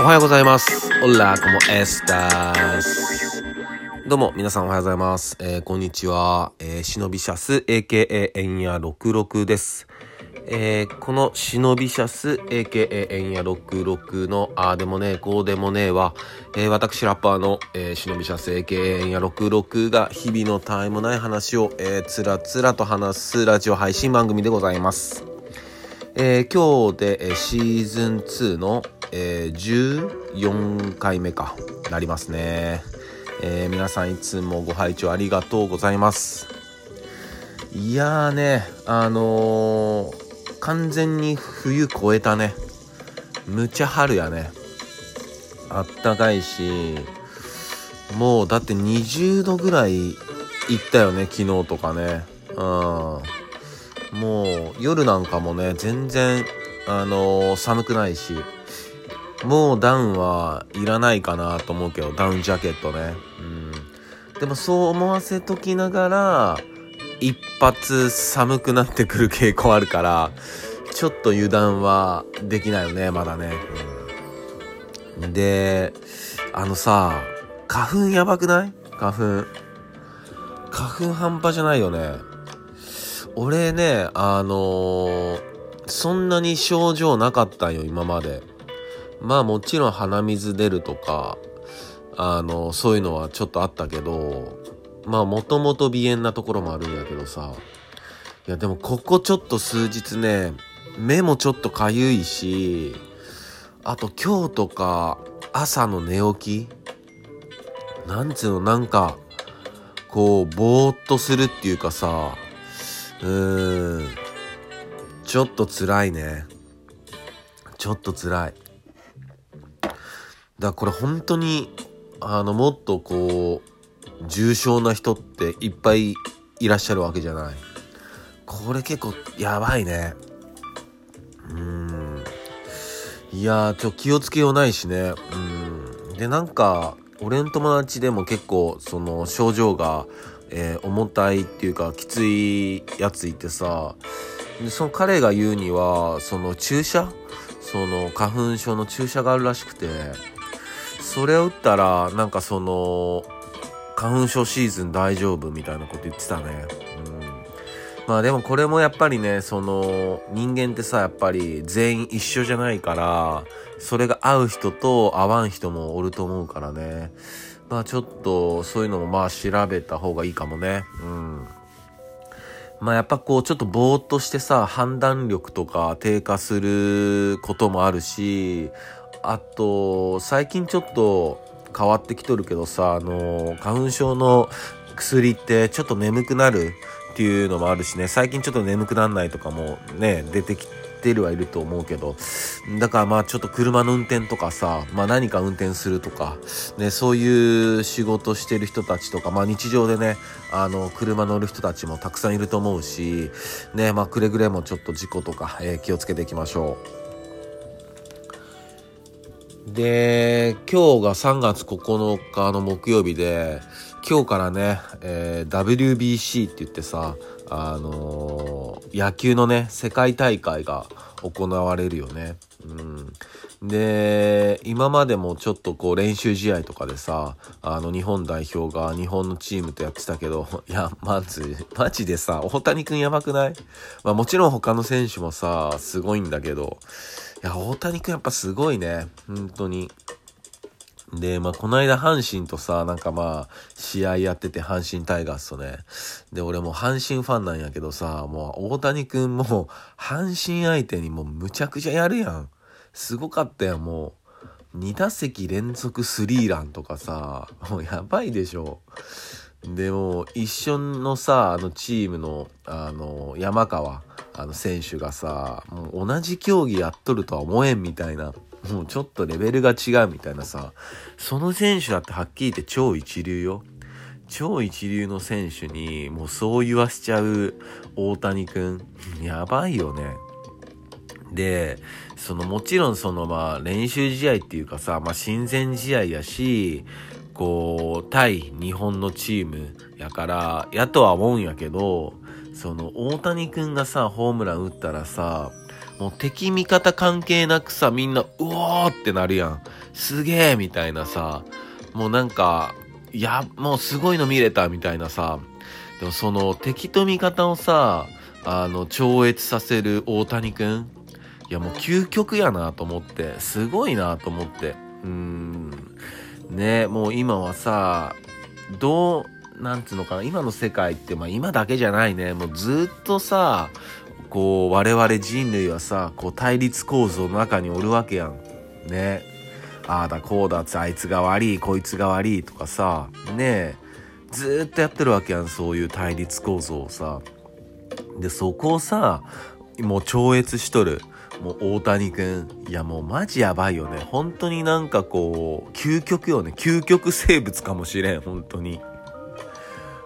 おはようございます。オラコモエスタス。どうも、皆さんおはようございます。えーこんにちは。えー、シノビシャス、AKA エンヤ66です。えーこのシノビシャス、AKA エンヤ66の、あーでもねえ、こうでもねえは、えー私ラッパーの、えーシノビシャス、AKA エンヤ66が日々のたわいもない話を、えーつらつらと話すラジオ配信番組でございます。えー今日で、えーシーズン2の、えー14回目かなりますね、えー皆さんいつもご拝聴ありがとうございます。いやーねあのー完全に冬越えたね。むちゃ春やね。あったかいしもうだって20度ぐらいいったよね昨日とかね。うん。もう夜なんかもね全然あのー寒くないし。もうダウンはいらないかなと思うけどダウンジャケットね。うん。でもそう思わせときながら一発寒くなってくる傾向あるからちょっと油断はできないよねまだね、うん、であのさ花粉やばくない？花粉。花粉半端じゃないよね。俺ねあのーそんなに症状なかったんよ今まで。まあもちろん鼻水出るとかあのそういうのはちょっとあったけどまあもともと鼻炎なところもあるんやけどさ。いやでもここちょっと数日ね目もちょっとかゆいしあと今日とか朝の寝起きなんつうのなんかこうぼーっとするっていうかさうーんちょっと辛いね。ちょっと辛い。からこれ本当にあのもっとこう重症な人っていっぱいいらっしゃるわけじゃない。これ結構やばいね。うん。いやちょ気をつけようないしね。うん。でなんか俺の友達でも結構その症状が、えー重たいっていうかきついやついてさでその彼が言うにはその注射？その花粉症の注射があるらしくて。それを打ったらなんかその花粉症シーズン大丈夫みたいなこと言ってたね。うん、まあでもこれもやっぱりねその人間ってさやっぱり全員一緒じゃないからそれが合う人と合わん人もおると思うからねまあちょっとそういうのもまあ調べた方がいいかもね。うんまあやっぱこうちょっとぼーっとしてさ判断力とか低下することもあるしあと最近ちょっと変わってきとるけどさあの花粉症の薬ってちょっと眠くなるっていうのもあるしね最近ちょっと眠くなんないとかもね出てきてるはいると思うけどだからまあちょっと車の運転とかさ、まあ、何か運転するとか、ね、そういう仕事してる人たちとか、まあ、日常でねあの車乗る人たちもたくさんいると思うし、ねまあ、くれぐれもちょっと事故とか、えー気をつけていきましょう。で今日が3月9日の木曜日で今日からね、えー WBC って言ってさあのー野球のね世界大会が行われるよね。うん、で今までもちょっとこう練習試合とかでさあの日本代表が日本のチームとやってたけど いやまずマジでさ大谷君やばくない、まあ、もちろん他の選手もさすごいんだけどいや大谷君やっぱすごいね本当に。で、まあ、この間阪神とさ、なんかまあ、試合やってて、阪神タイガースとね。で、俺も阪神ファンなんやけどさ、もう大谷くんも、阪神相手にもうむちゃくちゃやるやん。すごかったよ、もう。2打席連続スリーランとかさ、もうやばいでしょ。でも、一緒のさ、あのチームの、あの、山川、あの選手がさ、もう同じ競技やっとるとは思えんみたいな。もうちょっとレベルが違うみたいなさ、その選手だってはっきり言って超一流よ。超一流の選手にもうそう言わしちゃう大谷くん。やばいよね。で、そのもちろんそのまあ練習試合っていうかさ、まあ親善試合やし、こう、対日本のチームやから、やとは思うんやけど、その大谷くんがさ、ホームラン打ったらさ、もう敵味方関係なくさ、みんな、うおーってなるやん。すげえみたいなさ、もうなんか、いや、もうすごいの見れたみたいなさ、でもその敵と味方をさ、あの、超越させる大谷くん。いやもう究極やなと思って、すごいなと思って。うーん。ね、もう今はさ、どう、なんつうのかな、今の世界って、まあ今だけじゃないね、もうずっとさ、こう、我々人類はさ、こう対立構造の中におるわけやん。ね。ああだこうだってあいつが悪い、こいつが悪いとかさ、ねえずっとやってるわけやん、そういう対立構造をさ。で、そこをさ、もう超越しとる。もう大谷くん。いやもうマジやばいよね。本当になんかこう、究極よね。究極生物かもしれん、本当に。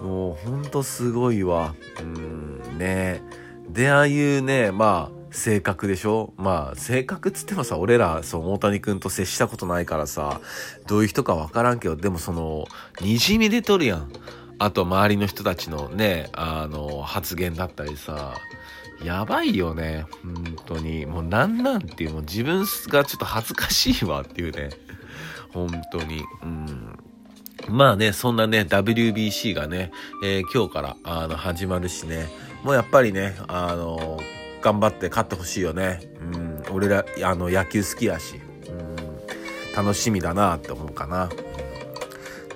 もうほんとすごいわ。うん、ねで、ああいうね、まあ、性格でしょ？まあ、性格っつってもさ、俺ら、そう、大谷くんと接したことないからさ、どういう人かわからんけど、でもその、滲み出とるやん。あと、周りの人たちのね、あの、発言だったりさ、やばいよね。本当に。もうなんなんっていう、もう自分がちょっと恥ずかしいわっていうね。本当に。うん。まあね、そんなね、WBC がね、えー、今日から、あの、始まるしね。もうやっぱりね、あの、頑張って勝ってほしいよね。うん。俺ら、あの、野球好きやし。うん。楽しみだなって思うかな。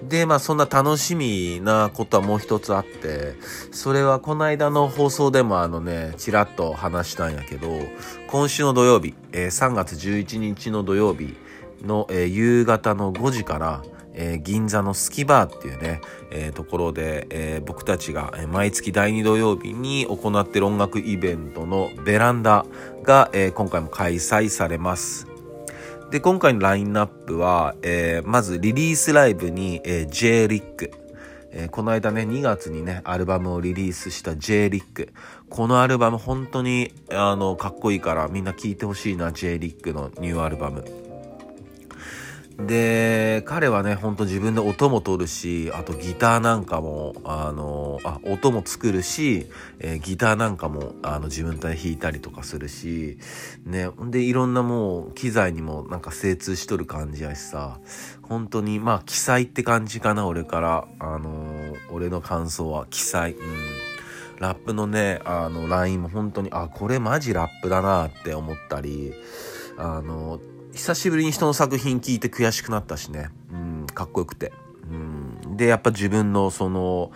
で、まあそんな楽しみなことはもう一つあって、それはこの間の放送でもあのね、ちらっと話したんやけど、今週の土曜日、えー、3月11日の土曜日の、えー、夕方の5時から、えー、銀座のスキバーっていうね、えー、ところで、えー、僕たちが、毎月第2土曜日に行ってる音楽イベントのベランダが、え今回も開催されます。で、今回のラインナップは、え、まずリリースライブに、え、J リック。えー、この間ね、2月にね、アルバムをリリースした J リック。このアルバム本当に、あの、かっこいいからみんな聴いてほしいな、J リックのニューアルバム。で、彼はね、ほんと自分で音も取るし、あとギターなんかも、あの、あ、音も作るし、えー、ギターなんかも、あの、自分で弾いたりとかするし、ね、で、いろんなもう、機材にもなんか精通しとる感じやしさ、本当に、まあ、記載って感じかな、俺から。あの、俺の感想は、記載。うん。ラップのね、あの、ラインも本当に、あ、これマジラップだなって思ったり、あの、久しぶりに人の作品聞いて悔しくなったしね。うん、かっこよくて。うん。で、やっぱ自分のその、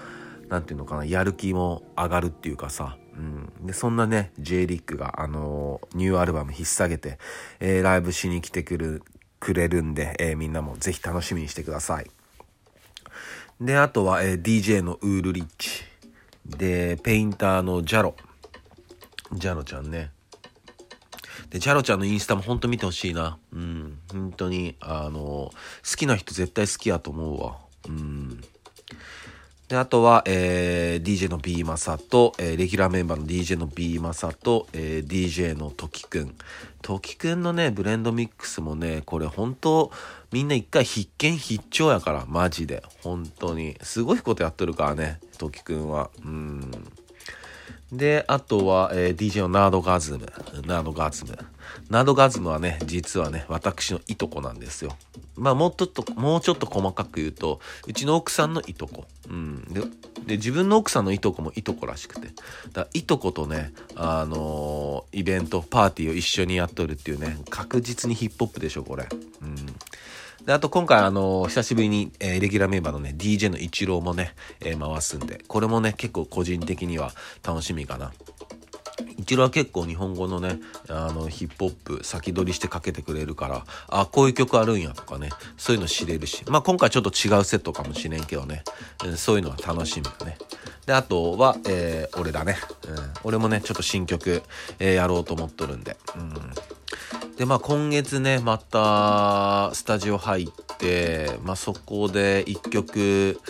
なんていうのかな、やる気も上がるっていうかさ。うん。で、そんなね、J リックが、あの、ニューアルバム引っ提げて、えー、ライブしに来てくる、くれるんで、えー、みんなもぜひ楽しみにしてください。で、あとは、えー、DJ のウールリッチ。で、ペインターのジャロ。ジャロちゃんね。で、チャロちゃんのインスタもほんと見てほしいな。うん。本当に、あの、好きな人絶対好きやと思うわ。うん。で、あとは、えー、DJ の B マサと、えー、レギュラーメンバーの DJ の B マサと、えー、DJ のトキくん。トキくんのね、ブレンドミックスもね、これ本当みんな一回必見必聴やから、マジで。本当に。すごいことやっとるからね、トキくんは。うん。で、あとは、えー、DJ のナードガズム。ナードガズム。ナドガズムはね、実はね、私のいとこなんですよ。まあ、もうちょっと、もうちょっと細かく言うと、うちの奥さんのいとこ。うん。で、で自分の奥さんのいとこもいとこらしくて。だいとことね、あのー、イベント、パーティーを一緒にやっとるっていうね、確実にヒップホップでしょ、これ。うん。で、あと今回あの、久しぶりに、えー、レギュラーメンバーのね、DJ の一郎もね、えー、回すんで、これもね、結構個人的には楽しみかな。一郎は結構日本語のね、あの、ヒップホップ先取りしてかけてくれるから、あ、こういう曲あるんやとかね、そういうの知れるし、まあ今回ちょっと違うセットかもしれんけどね、うん、そういうのは楽しみだね。で、あとは、えー、俺だね。うん、俺もね、ちょっと新曲、えー、やろうと思っとるんで、うん。で、まあ今月ね、またスタジオ入って、まあそこで一曲、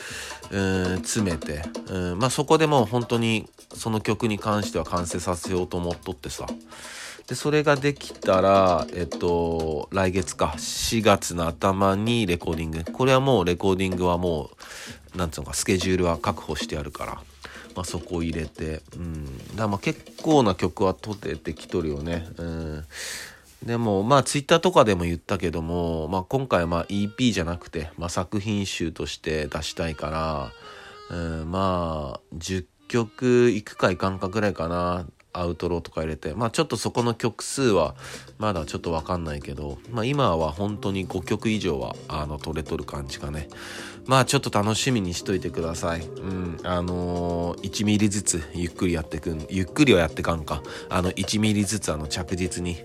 詰めて、うん、まあそこでもう本当にその曲に関しては完成させようと思っとってさ。で、それができたら、えっと、来月か、4月の頭にレコーディング。これはもうレコーディングはもう、なんつうのか、スケジュールは確保してあるから。まあ、そこを入れて、うん、だまあ結構な曲は取れてきとるよね。うんでもまあツイッターとかでも言ったけども、まあ、今回はまあ EP じゃなくて、まあ、作品集として出したいから、うん、まあ10曲いくかいかんかぐらいかなアウトローとか入れてまあちょっとそこの曲数はまだちょっとわかんないけど、まあ、今は本当に5曲以上はあの取れとる感じかね。まあちょっと楽しみにしといてください。うんあのー、1ミリずつゆっくりやってくんゆっくりはやってかんか。あの1ミリずつあの着実に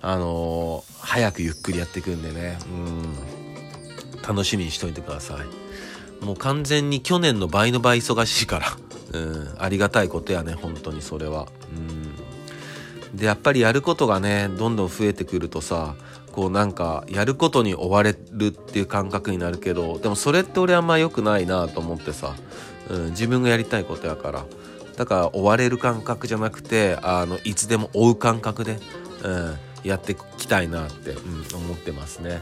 あのー、早くゆっくりやっていくんでね。うん。楽しみにしといてください。もう完全に去年の倍の倍忙しいから。うん、ありがたいことやね本当にそれは。うん、でやっぱりやることがねどんどん増えてくるとさこうなんかやることに追われるっていう感覚になるけどでもそれって俺あんま良くないなと思ってさ、うん、自分がやりたいことやから。だから追われる感覚じゃなくてあのいつでも追う感覚で、うん、やっていきたいなって、うん、思ってますね。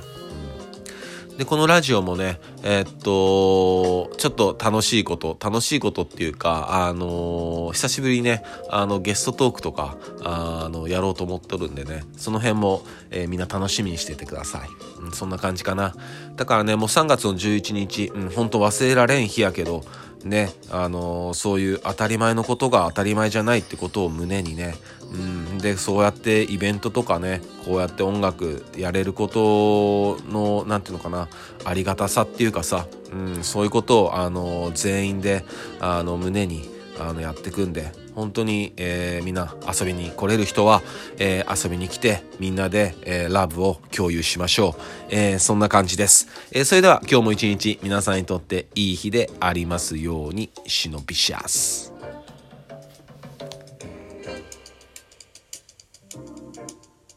で、このラジオもね、えー、っと、ちょっと楽しいこと、楽しいことっていうか、あのー、久しぶりにね、あの、ゲストトークとか、あの、やろうと思っとるんでね、その辺も、えー、みんな楽しみにしててください。うん、そんな感じかな。だからね、もう3月の11日、うん、ほんと忘れられん日やけど、ね、あのー、そういう当たり前のことが当たり前じゃないってことを胸にね、うん、でそうやってイベントとかねこうやって音楽やれることの何ていうのかなありがたさっていうかさ、うん、そういうことをあのー、全員であの胸にあのやっていくんで本当に、えー、みんな遊びに来れる人は、えー、遊びに来てみんなで、えー、ラブを共有しましょう、え、そんな感じです、え、それでは今日も一日皆さんにとっていい日でありますように忍びシャス